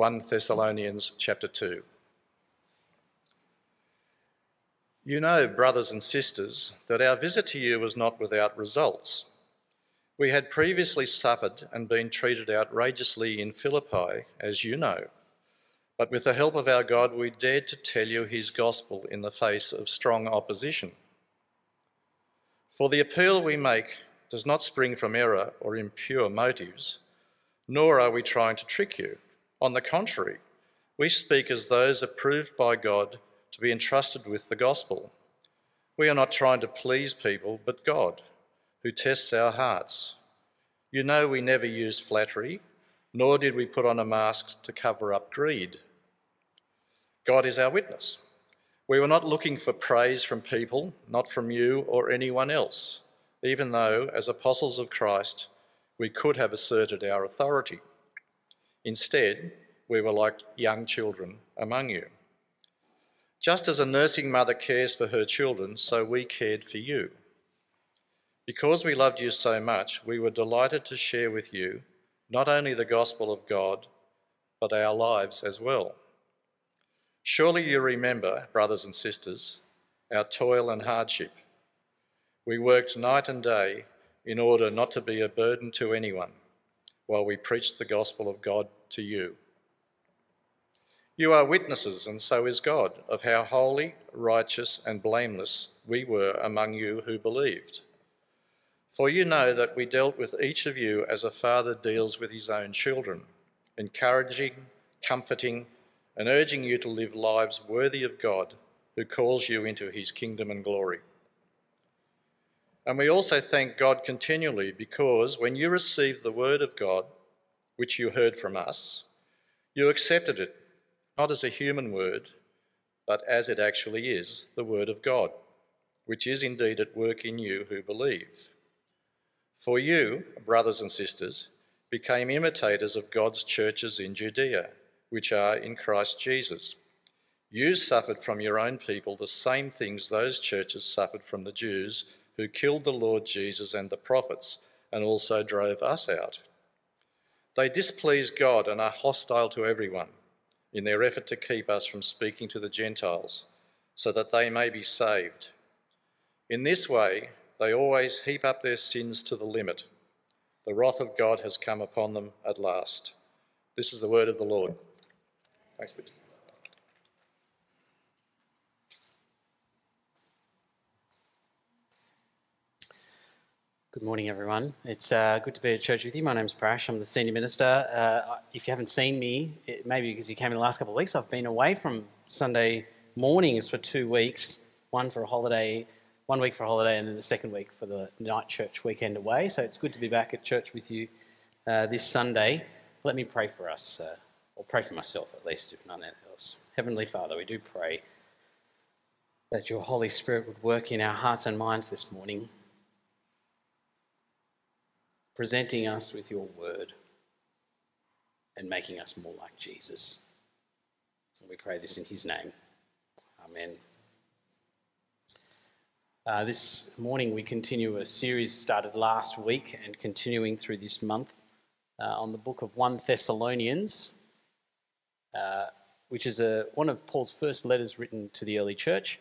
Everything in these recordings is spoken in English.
1 Thessalonians chapter 2. You know, brothers and sisters, that our visit to you was not without results. We had previously suffered and been treated outrageously in Philippi, as you know. But with the help of our God, we dared to tell you his gospel in the face of strong opposition. For the appeal we make does not spring from error or impure motives, nor are we trying to trick you. On the contrary, we speak as those approved by God to be entrusted with the gospel. We are not trying to please people, but God, who tests our hearts. You know we never used flattery, nor did we put on a mask to cover up greed. God is our witness. We were not looking for praise from people, not from you or anyone else, even though, as apostles of Christ, we could have asserted our authority. Instead, we were like young children among you. Just as a nursing mother cares for her children, so we cared for you. Because we loved you so much, we were delighted to share with you not only the gospel of God, but our lives as well. Surely you remember, brothers and sisters, our toil and hardship. We worked night and day in order not to be a burden to anyone while we preached the gospel of God to you. You are witnesses, and so is God, of how holy, righteous, and blameless we were among you who believed. For you know that we dealt with each of you as a father deals with his own children, encouraging, comforting, and urging you to live lives worthy of God who calls you into his kingdom and glory. And we also thank God continually because when you received the word of God, which you heard from us, you accepted it, not as a human word, but as it actually is, the word of God, which is indeed at work in you who believe. For you, brothers and sisters, became imitators of God's churches in Judea which are in Christ Jesus. You suffered from your own people the same things those churches suffered from the Jews who killed the Lord Jesus and the prophets and also drove us out. They displease God and are hostile to everyone in their effort to keep us from speaking to the Gentiles so that they may be saved. In this way, they always heap up their sins to the limit. The wrath of God has come upon them at last. This is the word of the Lord. Thanks, Peter. Good morning, everyone. It's uh, good to be at church with you. My name's Prash. I'm the senior minister. Uh, if you haven't seen me, it, maybe because you came in the last couple of weeks, I've been away from Sunday mornings for two weeks. One for a holiday, one week for a holiday, and then the second week for the night church weekend away. So it's good to be back at church with you uh, this Sunday. Let me pray for us. Uh, or pray for myself at least, if none else. Heavenly Father, we do pray that your Holy Spirit would work in our hearts and minds this morning, presenting us with your word and making us more like Jesus. And we pray this in his name. Amen. Uh, this morning we continue a series started last week and continuing through this month uh, on the book of 1 Thessalonians. Uh, which is a, one of Paul's first letters written to the early church.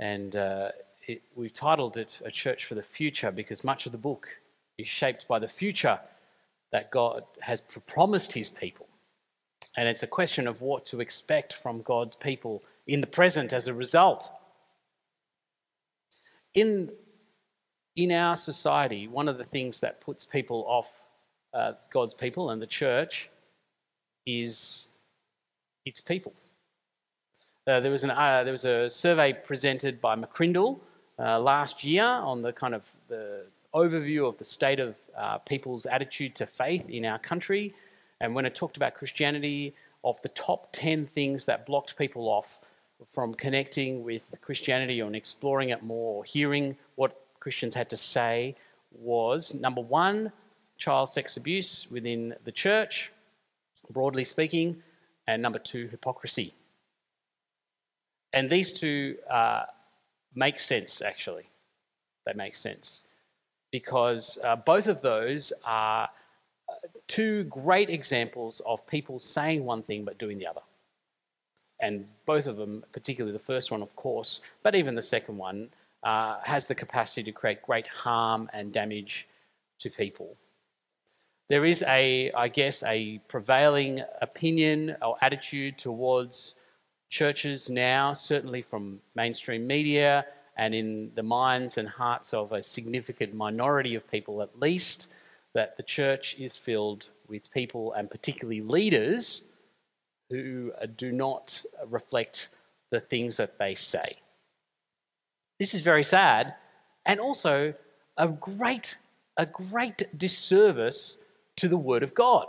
And uh, it, we've titled it A Church for the Future because much of the book is shaped by the future that God has promised his people. And it's a question of what to expect from God's people in the present as a result. In, in our society, one of the things that puts people off uh, God's people and the church is its people. Uh, there, was an, uh, there was a survey presented by McCrindle uh, last year on the kind of the overview of the state of uh, people's attitude to faith in our country. And when it talked about Christianity, of the top 10 things that blocked people off from connecting with Christianity or exploring it more or hearing what Christians had to say was number one, child sex abuse within the church, broadly speaking and number two, hypocrisy. And these two uh, make sense, actually. They make sense because uh, both of those are two great examples of people saying one thing but doing the other. And both of them, particularly the first one, of course, but even the second one, uh, has the capacity to create great harm and damage to people. There is a, I guess, a prevailing opinion or attitude towards churches now, certainly from mainstream media and in the minds and hearts of a significant minority of people at least, that the church is filled with people and particularly leaders who do not reflect the things that they say. This is very sad and also a great, a great disservice to the Word of God.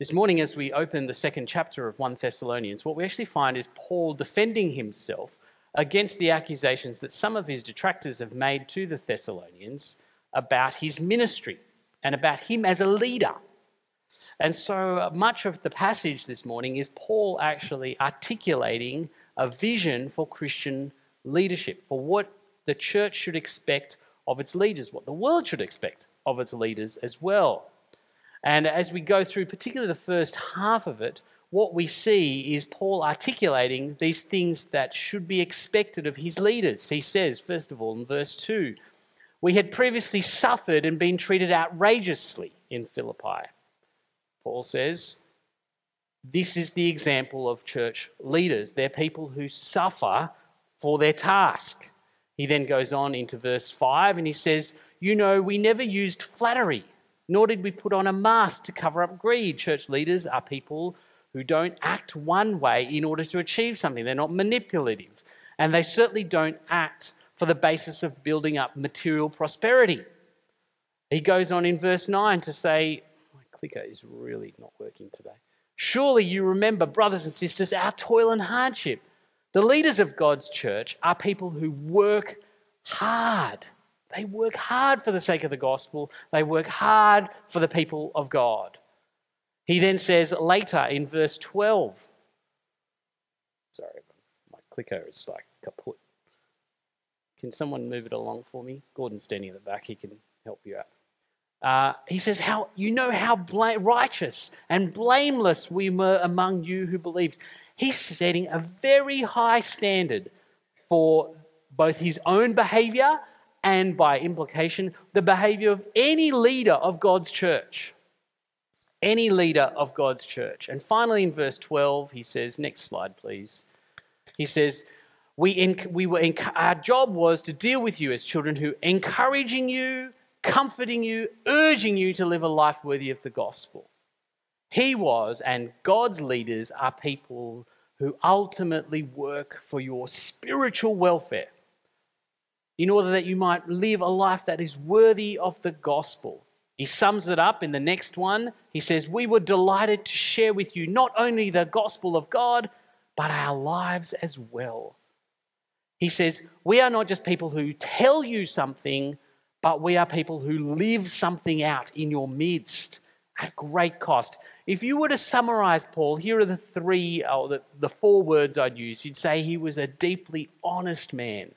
This morning, as we open the second chapter of 1 Thessalonians, what we actually find is Paul defending himself against the accusations that some of his detractors have made to the Thessalonians about his ministry and about him as a leader. And so uh, much of the passage this morning is Paul actually articulating a vision for Christian leadership, for what the church should expect of its leaders, what the world should expect of its leaders as well. And as we go through, particularly the first half of it, what we see is Paul articulating these things that should be expected of his leaders. He says, first of all, in verse 2, we had previously suffered and been treated outrageously in Philippi. Paul says, this is the example of church leaders. They're people who suffer for their task. He then goes on into verse 5 and he says, You know, we never used flattery, nor did we put on a mask to cover up greed. Church leaders are people who don't act one way in order to achieve something, they're not manipulative. And they certainly don't act for the basis of building up material prosperity. He goes on in verse 9 to say, My clicker is really not working today. Surely you remember, brothers and sisters, our toil and hardship. The leaders of God's church are people who work hard. They work hard for the sake of the gospel, they work hard for the people of God. He then says later in verse 12, sorry, my clicker is like kaput. Can someone move it along for me? Gordon's standing at the back. He can help you out. Uh, he says, "How you know how bla- righteous and blameless we were among you who believed." He's setting a very high standard for both his own behavior and, by implication, the behavior of any leader of God's church. Any leader of God's church. And finally, in verse 12, he says, next slide, please. He says, we, in, we were in, our job was to deal with you as children who encouraging you, comforting you, urging you to live a life worthy of the gospel. He was, and God's leaders are people who ultimately work for your spiritual welfare in order that you might live a life that is worthy of the gospel. He sums it up in the next one. He says, We were delighted to share with you not only the gospel of God, but our lives as well. He says, We are not just people who tell you something, but we are people who live something out in your midst at great cost. If you were to summarize Paul, here are the three, or the, the four words I'd use. You'd say he was a deeply honest man.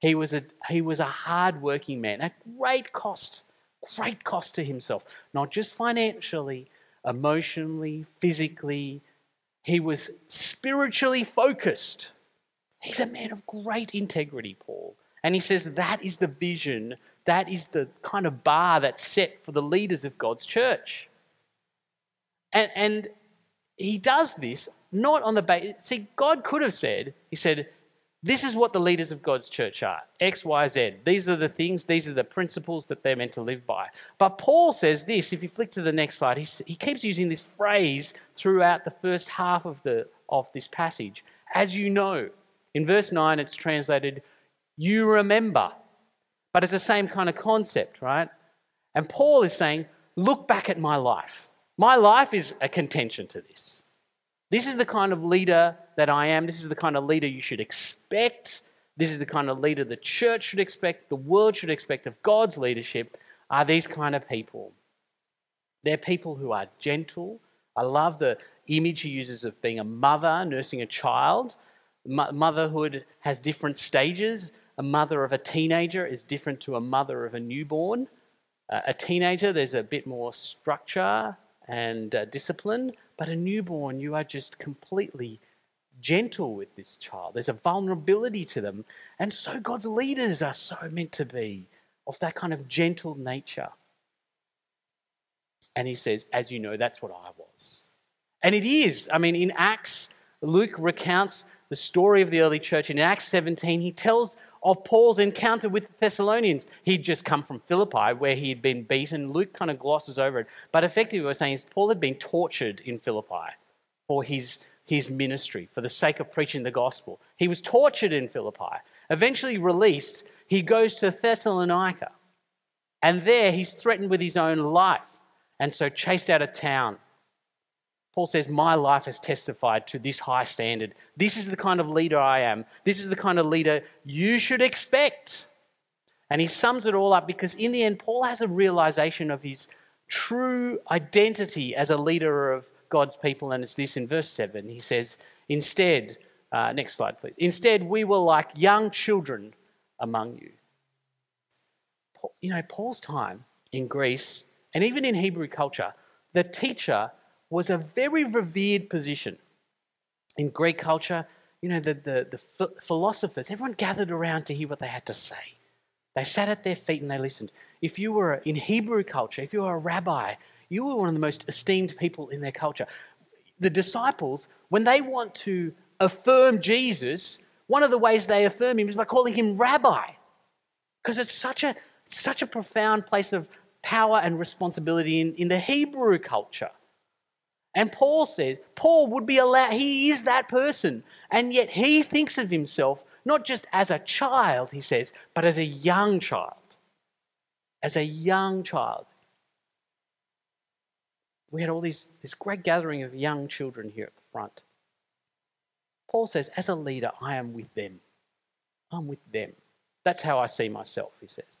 He was a, he was a hard-working man at great cost, great cost to himself, not just financially, emotionally, physically. He was spiritually focused. He's a man of great integrity, Paul. And he says that is the vision, that is the kind of bar that's set for the leaders of God's church. And, and he does this not on the basis. See, God could have said, He said, this is what the leaders of God's church are X, Y, Z. These are the things, these are the principles that they're meant to live by. But Paul says this, if you flick to the next slide, he, he keeps using this phrase throughout the first half of, the, of this passage. As you know, in verse 9, it's translated, you remember. But it's the same kind of concept, right? And Paul is saying, look back at my life. My life is a contention to this. This is the kind of leader that I am. This is the kind of leader you should expect. This is the kind of leader the church should expect, the world should expect of God's leadership, are these kind of people. They're people who are gentle. I love the image he uses of being a mother nursing a child. Motherhood has different stages. A mother of a teenager is different to a mother of a newborn. Uh, a teenager, there's a bit more structure and uh, discipline, but a newborn, you are just completely gentle with this child. There's a vulnerability to them. And so God's leaders are so meant to be of that kind of gentle nature. And he says, as you know, that's what I was. And it is. I mean, in Acts, Luke recounts the story of the early church. In Acts 17, he tells of Paul's encounter with the Thessalonians. He'd just come from Philippi where he had been beaten. Luke kind of glosses over it. But effectively, we're saying is Paul had been tortured in Philippi for his, his ministry, for the sake of preaching the gospel. He was tortured in Philippi. Eventually released, he goes to Thessalonica. And there he's threatened with his own life and so chased out of town. Paul says, My life has testified to this high standard. This is the kind of leader I am. This is the kind of leader you should expect. And he sums it all up because, in the end, Paul has a realization of his true identity as a leader of God's people. And it's this in verse 7. He says, Instead, uh, next slide, please. Instead, we were like young children among you. You know, Paul's time in Greece and even in Hebrew culture, the teacher was a very revered position. In Greek culture, you know, the, the, the philosophers, everyone gathered around to hear what they had to say. They sat at their feet and they listened. If you were in Hebrew culture, if you were a rabbi, you were one of the most esteemed people in their culture. The disciples, when they want to affirm Jesus, one of the ways they affirm him is by calling him rabbi. Because it's such a, such a profound place of power and responsibility in, in the Hebrew culture. And Paul says, Paul would be allowed, he is that person. And yet he thinks of himself not just as a child, he says, but as a young child. As a young child. We had all these, this great gathering of young children here at the front. Paul says, as a leader, I am with them. I'm with them. That's how I see myself, he says.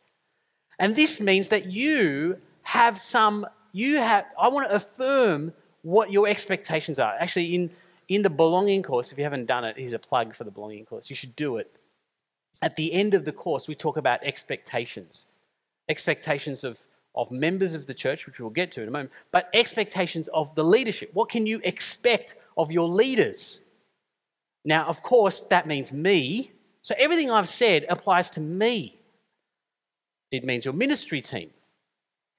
And this means that you have some, you have, I want to affirm what your expectations are. Actually, in, in the belonging course, if you haven't done it, here's a plug for the belonging course. You should do it. At the end of the course, we talk about expectations. Expectations of, of members of the church, which we'll get to in a moment, but expectations of the leadership. What can you expect of your leaders? Now, of course, that means me. So everything I've said applies to me. It means your ministry team.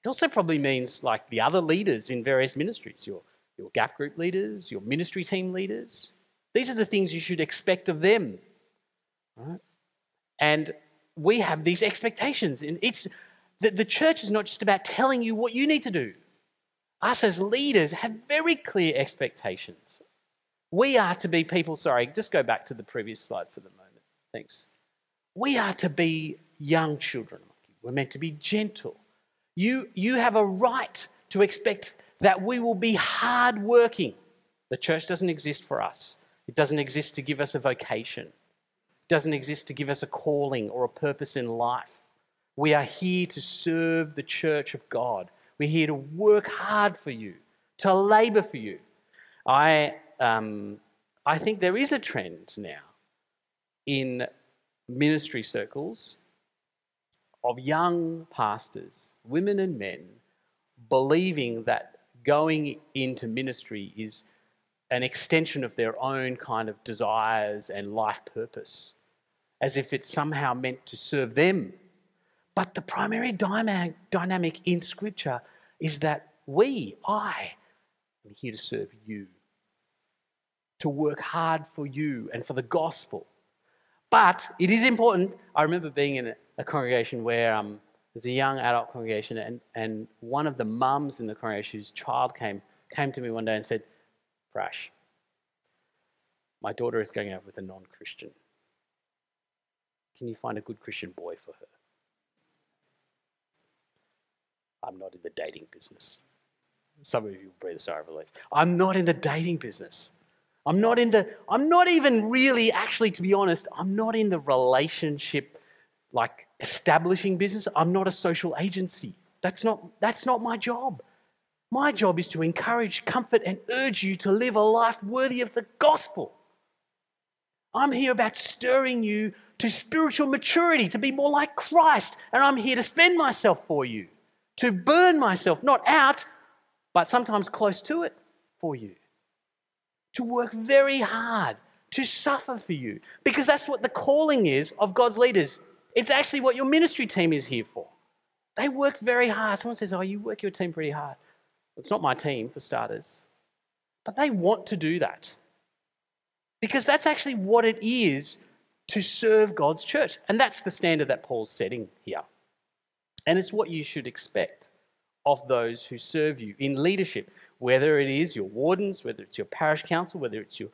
It also probably means like the other leaders in various ministries, your your gap group leaders, your ministry team leaders. These are the things you should expect of them. Right? And we have these expectations. And it's the, the church is not just about telling you what you need to do. Us as leaders have very clear expectations. We are to be people, sorry, just go back to the previous slide for the moment. Thanks. We are to be young children. We're meant to be gentle. You, you have a right to expect that we will be hardworking. The church doesn't exist for us, it doesn't exist to give us a vocation, it doesn't exist to give us a calling or a purpose in life. We are here to serve the church of God. We're here to work hard for you, to labor for you. I, um, I think there is a trend now in ministry circles of young pastors, women and men, believing that going into ministry is an extension of their own kind of desires and life purpose, as if it's somehow meant to serve them. But the primary dynamic in Scripture is that we, I, am here to serve you, to work hard for you and for the gospel. But it is important. I remember being in a, congregation where um, there's a young adult congregation, and, and one of the mums in the congregation whose child came, came to me one day and said, Prash, my daughter is going out with a non Christian. Can you find a good Christian boy for her? I'm not in the dating business. Some of you will breathe a sigh of relief. I'm not in the dating business. I'm not in the, I'm not even really, actually, to be honest, I'm not in the relationship like establishing business. I'm not a social agency. That's not, that's not my job. My job is to encourage, comfort, and urge you to live a life worthy of the gospel. I'm here about stirring you to spiritual maturity, to be more like Christ, and I'm here to spend myself for you, to burn myself, not out, but sometimes close to it for you. To work very hard, to suffer for you, because that's what the calling is of God's leaders. It's actually what your ministry team is here for. They work very hard. Someone says, Oh, you work your team pretty hard. It's not my team, for starters. But they want to do that. Because that's actually what it is to serve God's church. And that's the standard that Paul's setting here. And it's what you should expect of those who serve you in leadership, whether it is your wardens, whether it's your parish council, whether it's your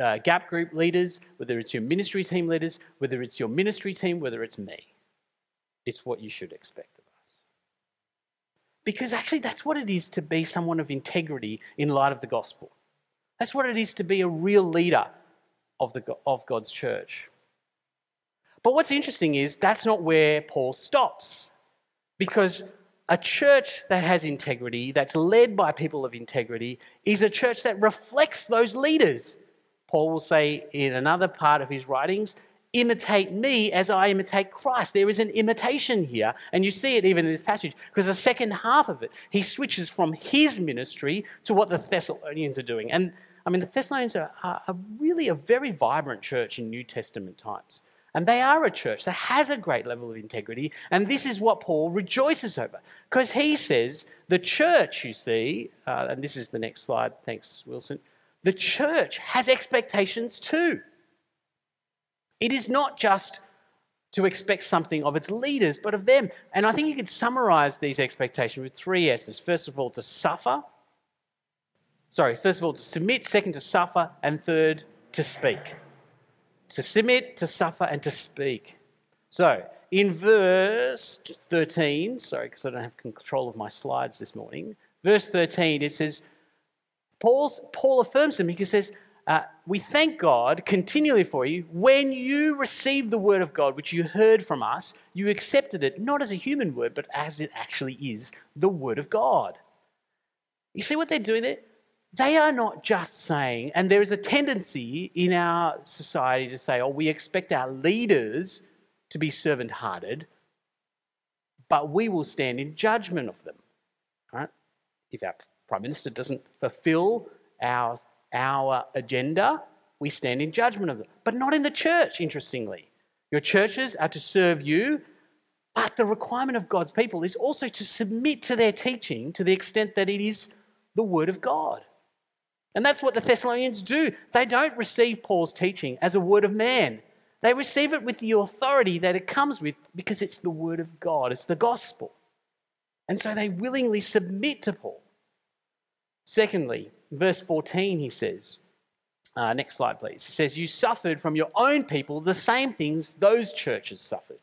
uh, gap group leaders, whether it's your ministry team leaders, whether it's your ministry team, whether it's me. It's what you should expect of us. Because actually, that's what it is to be someone of integrity in light of the gospel. That's what it is to be a real leader of, the, of God's church. But what's interesting is that's not where Paul stops. Because a church that has integrity, that's led by people of integrity, is a church that reflects those leaders. Paul will say in another part of his writings, imitate me as I imitate Christ. There is an imitation here, and you see it even in this passage, because the second half of it, he switches from his ministry to what the Thessalonians are doing. And I mean, the Thessalonians are, are really a very vibrant church in New Testament times. And they are a church that has a great level of integrity. And this is what Paul rejoices over. Because he says the church, you see, uh, and this is the next slide, thanks, Wilson. The church has expectations too. It is not just to expect something of its leaders, but of them. And I think you could summarize these expectations with three S's. First of all, to suffer. Sorry, first of all, to submit. Second, to suffer. And third, to speak to submit, to suffer, and to speak. So, in verse 13, sorry, because I don't have control of my slides this morning, verse 13, it says, Paul's, Paul affirms them because he says, uh, We thank God continually for you. When you received the word of God, which you heard from us, you accepted it not as a human word, but as it actually is the word of God. You see what they're doing there? they are not just saying, and there is a tendency in our society to say, oh, we expect our leaders to be servant hearted, but we will stand in judgment of them. Right? If our Prime Minister doesn't fulfill our, our agenda, we stand in judgment of them. But not in the church, interestingly. Your churches are to serve you, but the requirement of God's people is also to submit to their teaching to the extent that it is the Word of God. And that's what the Thessalonians do. They don't receive Paul's teaching as a word of man, they receive it with the authority that it comes with because it's the word of God, it's the gospel. And so they willingly submit to Paul. Secondly, verse 14, he says, uh, next slide, please. He says, You suffered from your own people the same things those churches suffered.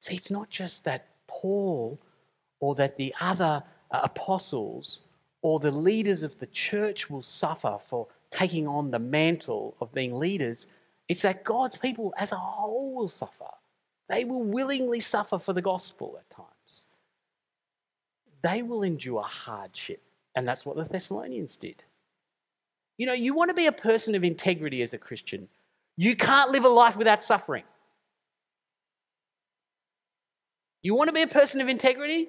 See, it's not just that Paul or that the other uh, apostles or the leaders of the church will suffer for taking on the mantle of being leaders, it's that God's people as a whole will suffer. They will willingly suffer for the gospel at times. They will endure hardship. And that's what the Thessalonians did. You know, you want to be a person of integrity as a Christian. You can't live a life without suffering. You want to be a person of integrity?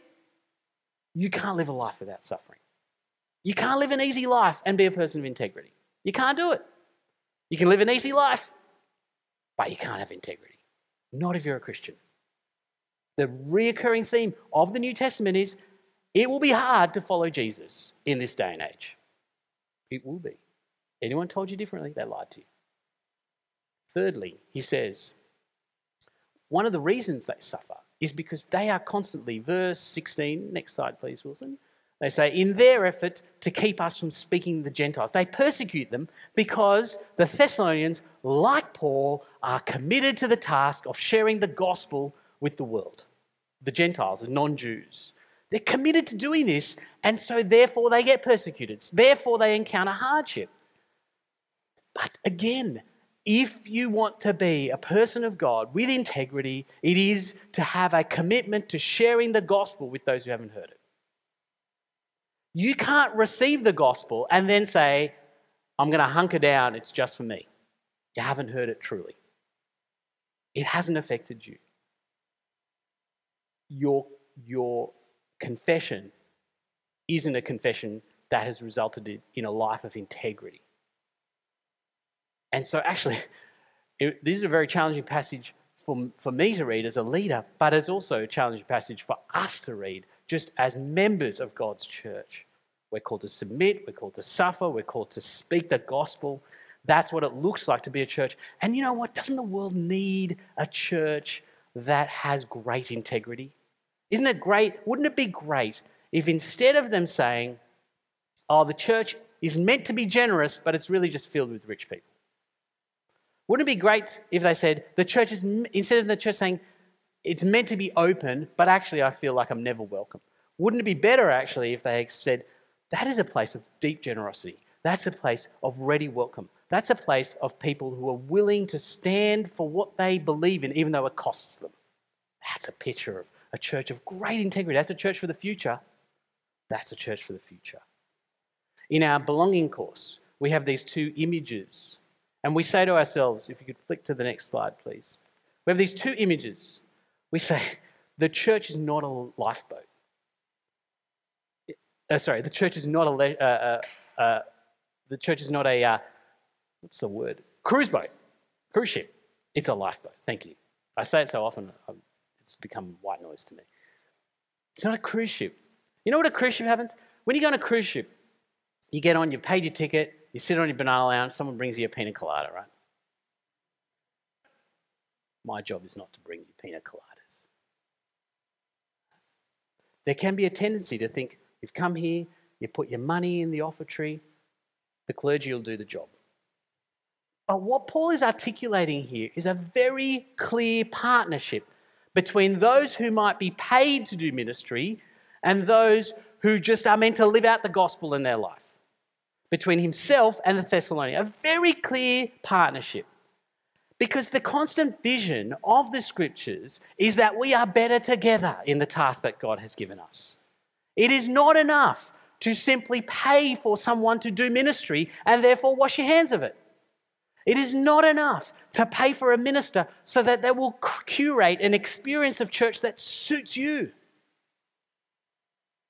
You can't live a life without suffering. You can't live an easy life and be a person of integrity. You can't do it. You can live an easy life, but you can't have integrity. Not if you're a Christian. The reoccurring theme of the New Testament is it will be hard to follow Jesus in this day and age. It will be. Anyone told you differently? They lied to you. Thirdly, he says, one of the reasons they suffer is because they are constantly, verse 16, next slide, please, Wilson. They say, in their effort to keep us from speaking the Gentiles. They persecute them because the Thessalonians, like Paul, are committed to the task of sharing the gospel with the world, the Gentiles, the non Jews. They're committed to doing this, and so therefore they get persecuted. Therefore they encounter hardship. But again, if you want to be a person of God with integrity, it is to have a commitment to sharing the gospel with those who haven't heard it. You can't receive the gospel and then say, I'm going to hunker down, it's just for me. You haven't heard it truly. It hasn't affected you. Your, your confession isn't a confession that has resulted in a life of integrity. And so, actually, it, this is a very challenging passage for, for me to read as a leader, but it's also a challenging passage for us to read just as members of God's church. We're called to submit, we're called to suffer, we're called to speak the gospel. That's what it looks like to be a church. And you know what? Doesn't the world need a church that has great integrity? Isn't it great? Wouldn't it be great if instead of them saying, oh, the church is meant to be generous, but it's really just filled with rich people? Wouldn't it be great if they said, the church is, instead of the church saying, it's meant to be open, but actually I feel like I'm never welcome? Wouldn't it be better actually if they said, that is a place of deep generosity? That's a place of ready welcome. That's a place of people who are willing to stand for what they believe in, even though it costs them. That's a picture of a church of great integrity. That's a church for the future. That's a church for the future. In our belonging course, we have these two images. And we say to ourselves, if you could flick to the next slide, please. We have these two images. We say, the church is not a lifeboat. Uh, sorry, the church is not a, uh, uh, uh, the church is not a, uh, what's the word? Cruise boat, cruise ship. It's a lifeboat. Thank you. I say it so often, um, it's become white noise to me. It's not a cruise ship. You know what a cruise ship happens? When you go on a cruise ship, you get on, you paid your ticket, you sit on your banana lounge, someone brings you a pina colada, right? My job is not to bring you pina coladas. There can be a tendency to think, you've come here, you put your money in the offertory, the clergy will do the job. But what Paul is articulating here is a very clear partnership between those who might be paid to do ministry and those who just are meant to live out the gospel in their life. Between himself and the Thessalonians. A very clear partnership. Because the constant vision of the scriptures is that we are better together in the task that God has given us. It is not enough to simply pay for someone to do ministry and therefore wash your hands of it. It is not enough to pay for a minister so that they will curate an experience of church that suits you.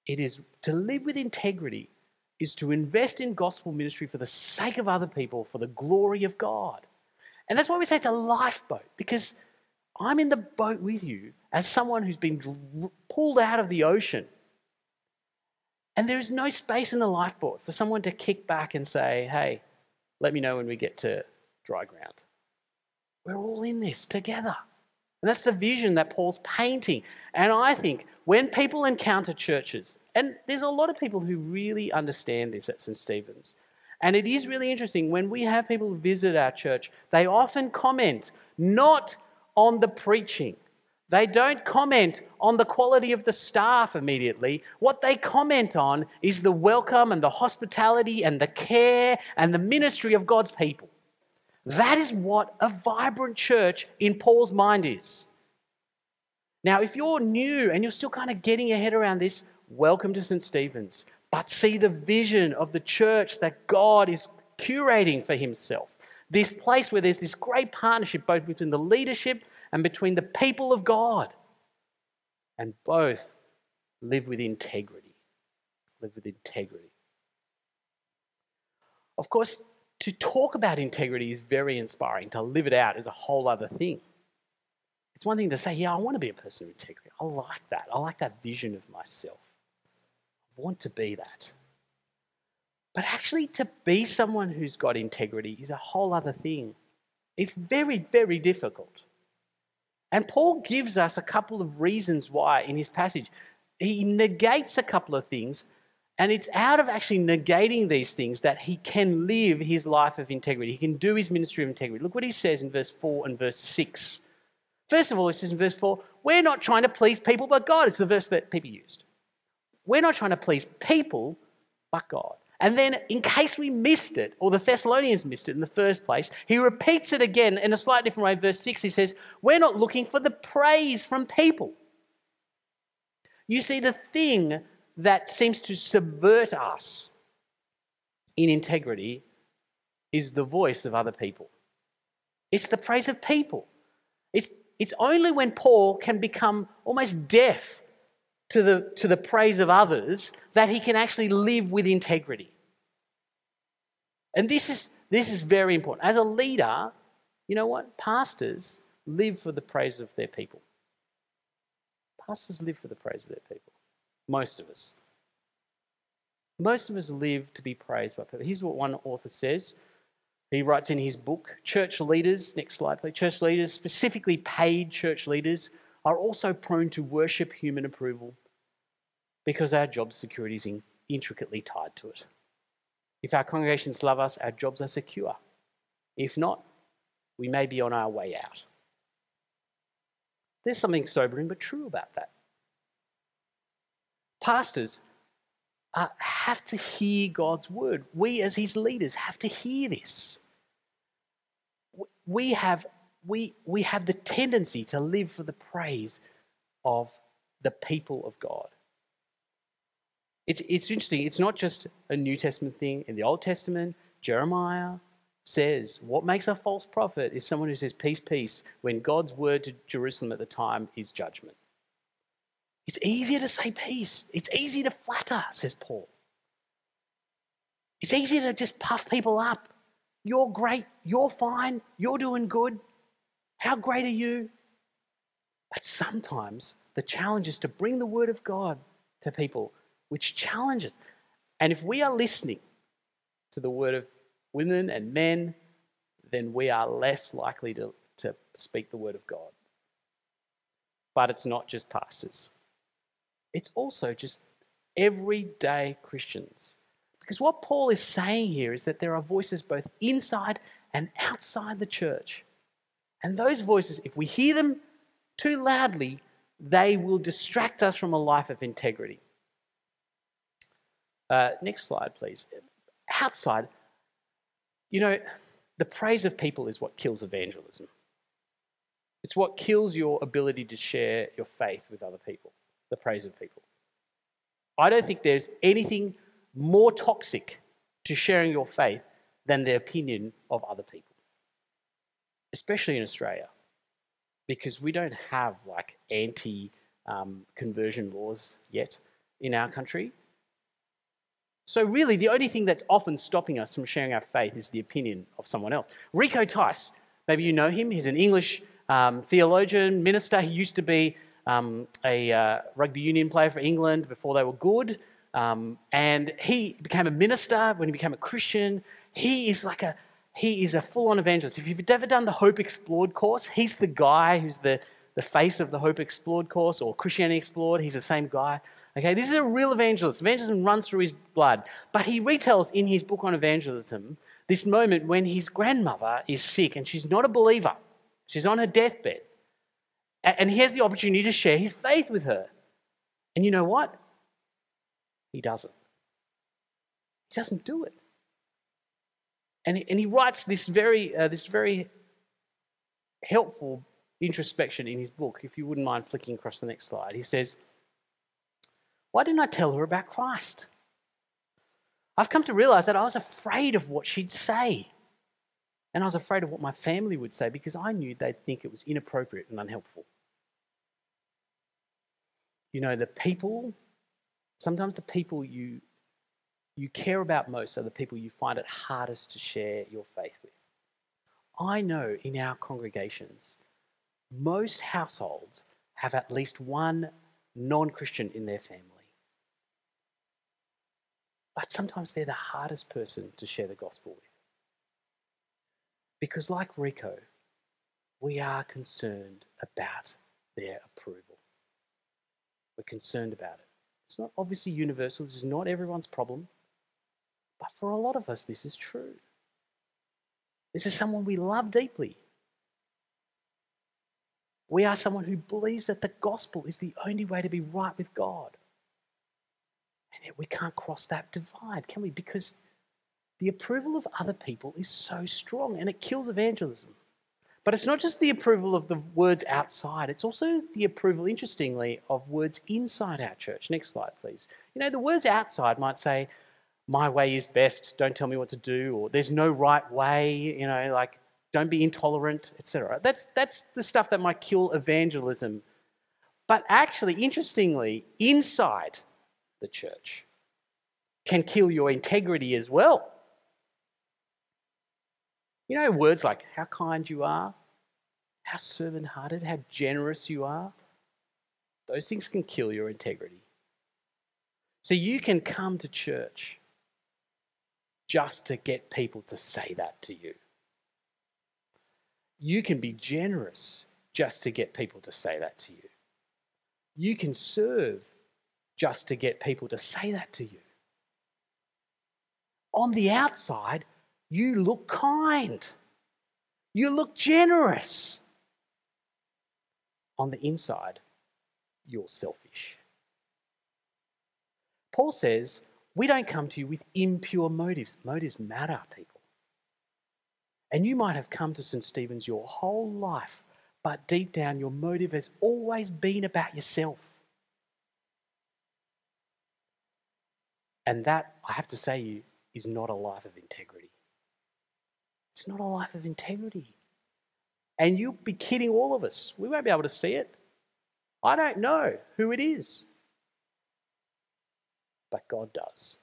It is to live with integrity, is to invest in gospel ministry for the sake of other people, for the glory of God. And that's why we say it's a lifeboat, because I'm in the boat with you as someone who's been pulled out of the ocean. And there is no space in the lifeboat for someone to kick back and say, hey, let me know when we get to dry ground. We're all in this together. And that's the vision that Paul's painting. And I think when people encounter churches, and there's a lot of people who really understand this at St. Stephen's, and it is really interesting when we have people visit our church, they often comment not on the preaching. They don't comment on the quality of the staff immediately. What they comment on is the welcome and the hospitality and the care and the ministry of God's people. That is what a vibrant church in Paul's mind is. Now, if you're new and you're still kind of getting your head around this, welcome to St. Stephen's. But see the vision of the church that God is curating for himself. This place where there's this great partnership both between the leadership and between the people of God. And both live with integrity. Live with integrity. Of course, to talk about integrity is very inspiring. To live it out is a whole other thing. It's one thing to say, yeah, I want to be a person of integrity. I like that. I like that vision of myself. I want to be that. But actually, to be someone who's got integrity is a whole other thing. It's very, very difficult. And Paul gives us a couple of reasons why in his passage. He negates a couple of things and it's out of actually negating these things that he can live his life of integrity. He can do his ministry of integrity. Look what he says in verse 4 and verse 6. First of all, he says in verse 4, we're not trying to please people but God. It's the verse that people used. We're not trying to please people but God. And then, in case we missed it, or the Thessalonians missed it in the first place, he repeats it again in a slightly different way. Verse 6, he says, We're not looking for the praise from people. You see, the thing that seems to subvert us in integrity is the voice of other people. It's the praise of people. It's, it's only when Paul can become almost deaf to the, to the praise of others that he can actually live with integrity. And this is, this is very important. As a leader, you know what? Pastors live for the praise of their people. Pastors live for the praise of their people. Most of us. Most of us live to be praised by people. Here's what one author says. He writes in his book Church leaders, next slide please, church leaders, specifically paid church leaders, are also prone to worship human approval because our job security is intricately tied to it. If our congregations love us, our jobs are secure. If not, we may be on our way out. There's something sobering but true about that. Pastors uh, have to hear God's word. We, as his leaders, have to hear this. We have, we, we have the tendency to live for the praise of the people of God. It's, it's interesting. It's not just a New Testament thing. In the Old Testament, Jeremiah says what makes a false prophet is someone who says peace, peace, when God's word to Jerusalem at the time is judgment. It's easier to say peace. It's easy to flatter, says Paul. It's easy to just puff people up. You're great. You're fine. You're doing good. How great are you? But sometimes the challenge is to bring the word of God to people which challenges. And if we are listening to the word of women and men, then we are less likely to, to speak the word of God. But it's not just pastors, it's also just everyday Christians. Because what Paul is saying here is that there are voices both inside and outside the church. And those voices, if we hear them too loudly, they will distract us from a life of integrity. Uh, next slide, please. Outside, you know, the praise of people is what kills evangelism. It's what kills your ability to share your faith with other people, the praise of people. I don't think there's anything more toxic to sharing your faith than the opinion of other people, especially in Australia, because we don't have like anti um, conversion laws yet in our country. So, really, the only thing that's often stopping us from sharing our faith is the opinion of someone else. Rico Tice, maybe you know him. He's an English um, theologian, minister. He used to be um, a uh, rugby union player for England before they were good. Um, and he became a minister when he became a Christian. He is like a he is a full-on evangelist. If you've ever done the Hope Explored course, he's the guy who's the, the face of the Hope Explored course or Christianity Explored. He's the same guy. Okay, this is a real evangelist. Evangelism runs through his blood. But he retells in his book on evangelism this moment when his grandmother is sick and she's not a believer. She's on her deathbed. And he has the opportunity to share his faith with her. And you know what? He doesn't. He doesn't do it. And he, and he writes this very, uh, this very helpful introspection in his book. If you wouldn't mind flicking across the next slide, he says, why didn't I tell her about Christ? I've come to realize that I was afraid of what she'd say. And I was afraid of what my family would say because I knew they'd think it was inappropriate and unhelpful. You know, the people, sometimes the people you, you care about most are the people you find it hardest to share your faith with. I know in our congregations, most households have at least one non Christian in their family. But sometimes they're the hardest person to share the gospel with. Because, like Rico, we are concerned about their. We're concerned about it. It's not obviously universal, this is not everyone's problem. But for a lot of us, this is true. This is someone we love deeply. We are someone who believes that the gospel is the only way to be right with God. And yet we can't cross that divide, can we? Because the approval of other people is so strong and it kills evangelism. But it's not just the approval of the words outside, it's also the approval, interestingly, of words inside our church. Next slide, please. You know, the words outside might say, my way is best, don't tell me what to do, or there's no right way, you know, like don't be intolerant, etc. That's, that's the stuff that might kill evangelism. But actually, interestingly, inside the church can kill your integrity as well. You know, words like how kind you are, how servant hearted, how generous you are, those things can kill your integrity. So you can come to church just to get people to say that to you. You can be generous just to get people to say that to you. You can serve just to get people to say that to you. On the outside, you look kind. You look generous. On the inside, you're selfish. Paul says, We don't come to you with impure motives. Motives matter, people. And you might have come to St. Stephen's your whole life, but deep down, your motive has always been about yourself. And that, I have to say, you, is not a life of integrity. It's not a life of integrity. And you'll be kidding all of us. We won't be able to see it. I don't know who it is, but God does.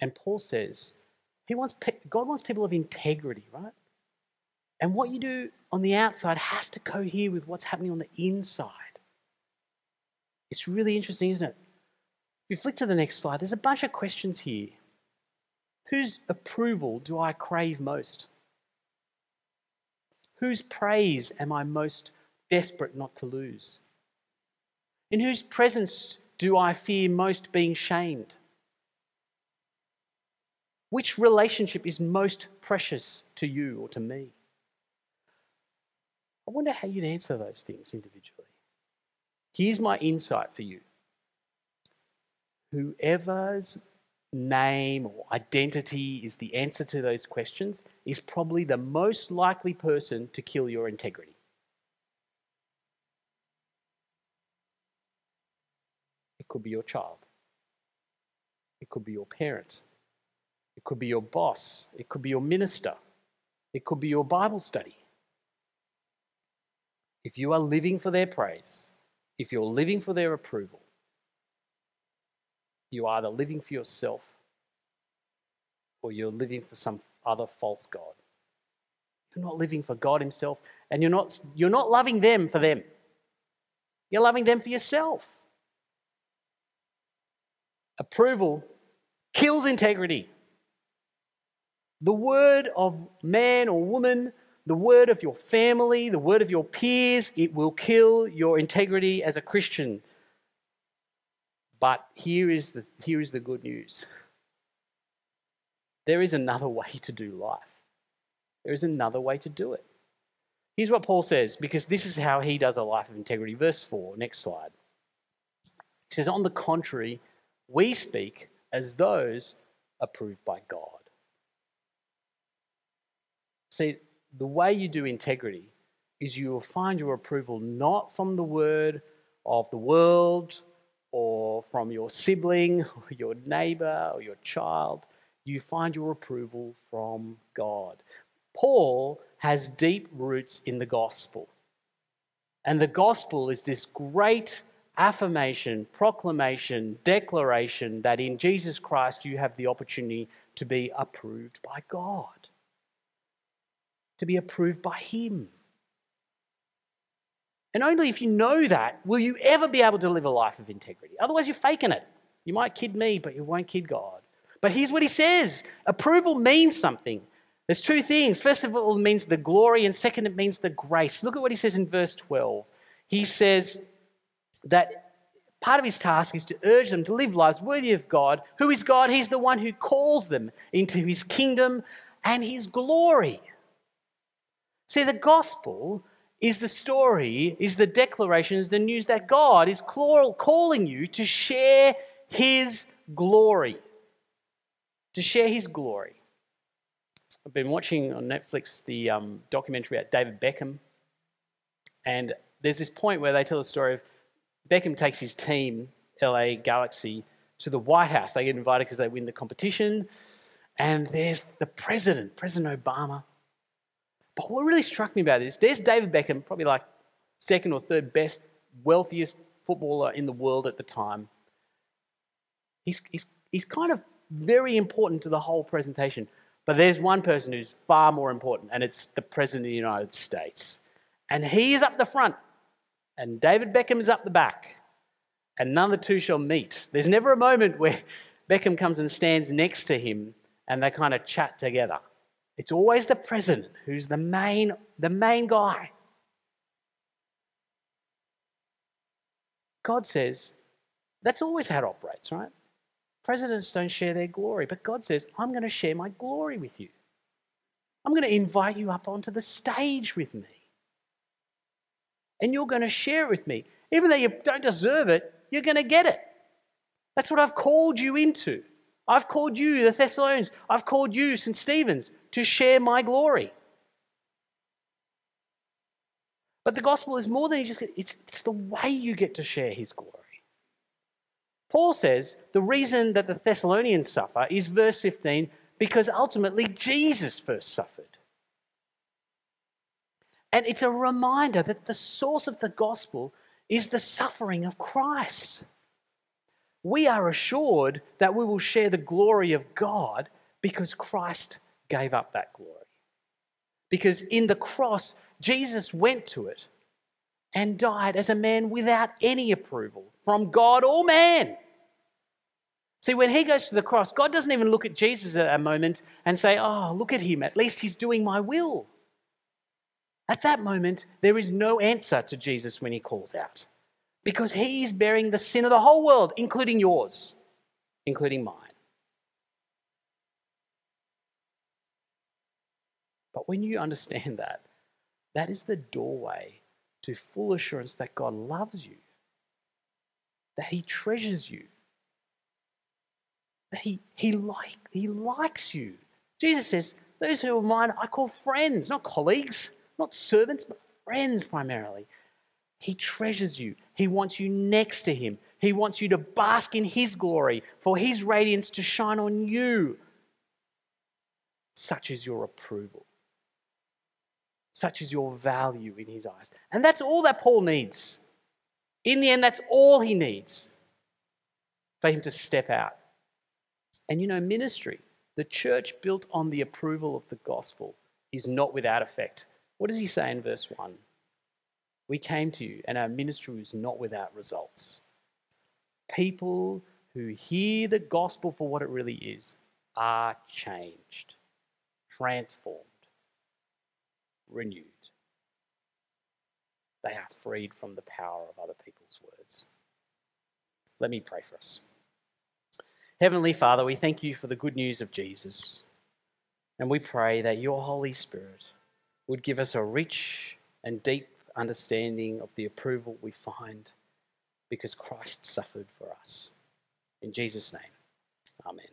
And Paul says, he wants God wants people of integrity, right? And what you do on the outside has to cohere with what's happening on the inside. It's really interesting, isn't it? If you flick to the next slide, there's a bunch of questions here. Whose approval do I crave most? Whose praise am I most desperate not to lose? In whose presence do I fear most being shamed? Which relationship is most precious to you or to me? I wonder how you'd answer those things individually. Here's my insight for you. Whoever's name or identity is the answer to those questions is probably the most likely person to kill your integrity. It could be your child. It could be your parent. It could be your boss. It could be your minister. It could be your Bible study. If you are living for their praise, if you're living for their approval, you are either living for yourself or you're living for some other false God. You're not living for God Himself, and you're not, you're not loving them for them. You're loving them for yourself. Approval kills integrity. The word of man or woman, the word of your family, the word of your peers, it will kill your integrity as a Christian. But here is the, here is the good news there is another way to do life, there is another way to do it. Here's what Paul says, because this is how he does a life of integrity. Verse 4, next slide. He says, On the contrary, we speak as those approved by God. See, the way you do integrity is you will find your approval not from the word of the world or from your sibling or your neighbor or your child, you find your approval from God. Paul has deep roots in the gospel. And the gospel is this great affirmation, proclamation, declaration that in Jesus Christ you have the opportunity to be approved by God, to be approved by Him. And only if you know that will you ever be able to live a life of integrity. Otherwise, you're faking it. You might kid me, but you won't kid God. But here's what he says approval means something. There's two things. First of all, it means the glory, and second, it means the grace. Look at what he says in verse 12. He says that part of his task is to urge them to live lives worthy of God. Who is God? He's the one who calls them into his kingdom and his glory. See, the gospel is the story, is the declaration, is the news that God is calling you to share his glory. To share his glory. I've been watching on Netflix the um, documentary about David Beckham, and there's this point where they tell the story of Beckham takes his team, LA Galaxy, to the White House. They get invited because they win the competition, and there's the president, President Obama, but what really struck me about this, there's David Beckham, probably like second or third best, wealthiest footballer in the world at the time. He's, he's, he's kind of very important to the whole presentation. But there's one person who's far more important, and it's the President of the United States. And he is up the front, and David Beckham is up the back, and none of the two shall meet. There's never a moment where Beckham comes and stands next to him and they kind of chat together. It's always the president who's the main, the main guy. God says that's always how it operates, right? Presidents don't share their glory, but God says, I'm going to share my glory with you. I'm going to invite you up onto the stage with me. And you're going to share it with me. Even though you don't deserve it, you're going to get it. That's what I've called you into. I've called you, the Thessalonians, I've called you, St. Stephen's, to share my glory. But the gospel is more than you just it's, it's the way you get to share his glory. Paul says the reason that the Thessalonians suffer is verse 15 because ultimately Jesus first suffered. And it's a reminder that the source of the gospel is the suffering of Christ. We are assured that we will share the glory of God because Christ gave up that glory. Because in the cross, Jesus went to it and died as a man without any approval from God or man. See, when he goes to the cross, God doesn't even look at Jesus at that moment and say, Oh, look at him. At least he's doing my will. At that moment, there is no answer to Jesus when he calls out because he is bearing the sin of the whole world, including yours, including mine. But when you understand that, that is the doorway to full assurance that God loves you, that He treasures you, that He, he, like, he likes you. Jesus says, Those who are mine, I call friends, not colleagues, not servants, but friends primarily. He treasures you. He wants you next to Him. He wants you to bask in His glory, for His radiance to shine on you. Such is your approval. Such is your value in his eyes. And that's all that Paul needs. In the end, that's all he needs for him to step out. And you know, ministry, the church built on the approval of the gospel, is not without effect. What does he say in verse 1? We came to you, and our ministry was not without results. People who hear the gospel for what it really is are changed, transformed renewed. They are freed from the power of other people's words. Let me pray for us. Heavenly Father, we thank you for the good news of Jesus. And we pray that your Holy Spirit would give us a rich and deep understanding of the approval we find because Christ suffered for us. In Jesus' name, amen.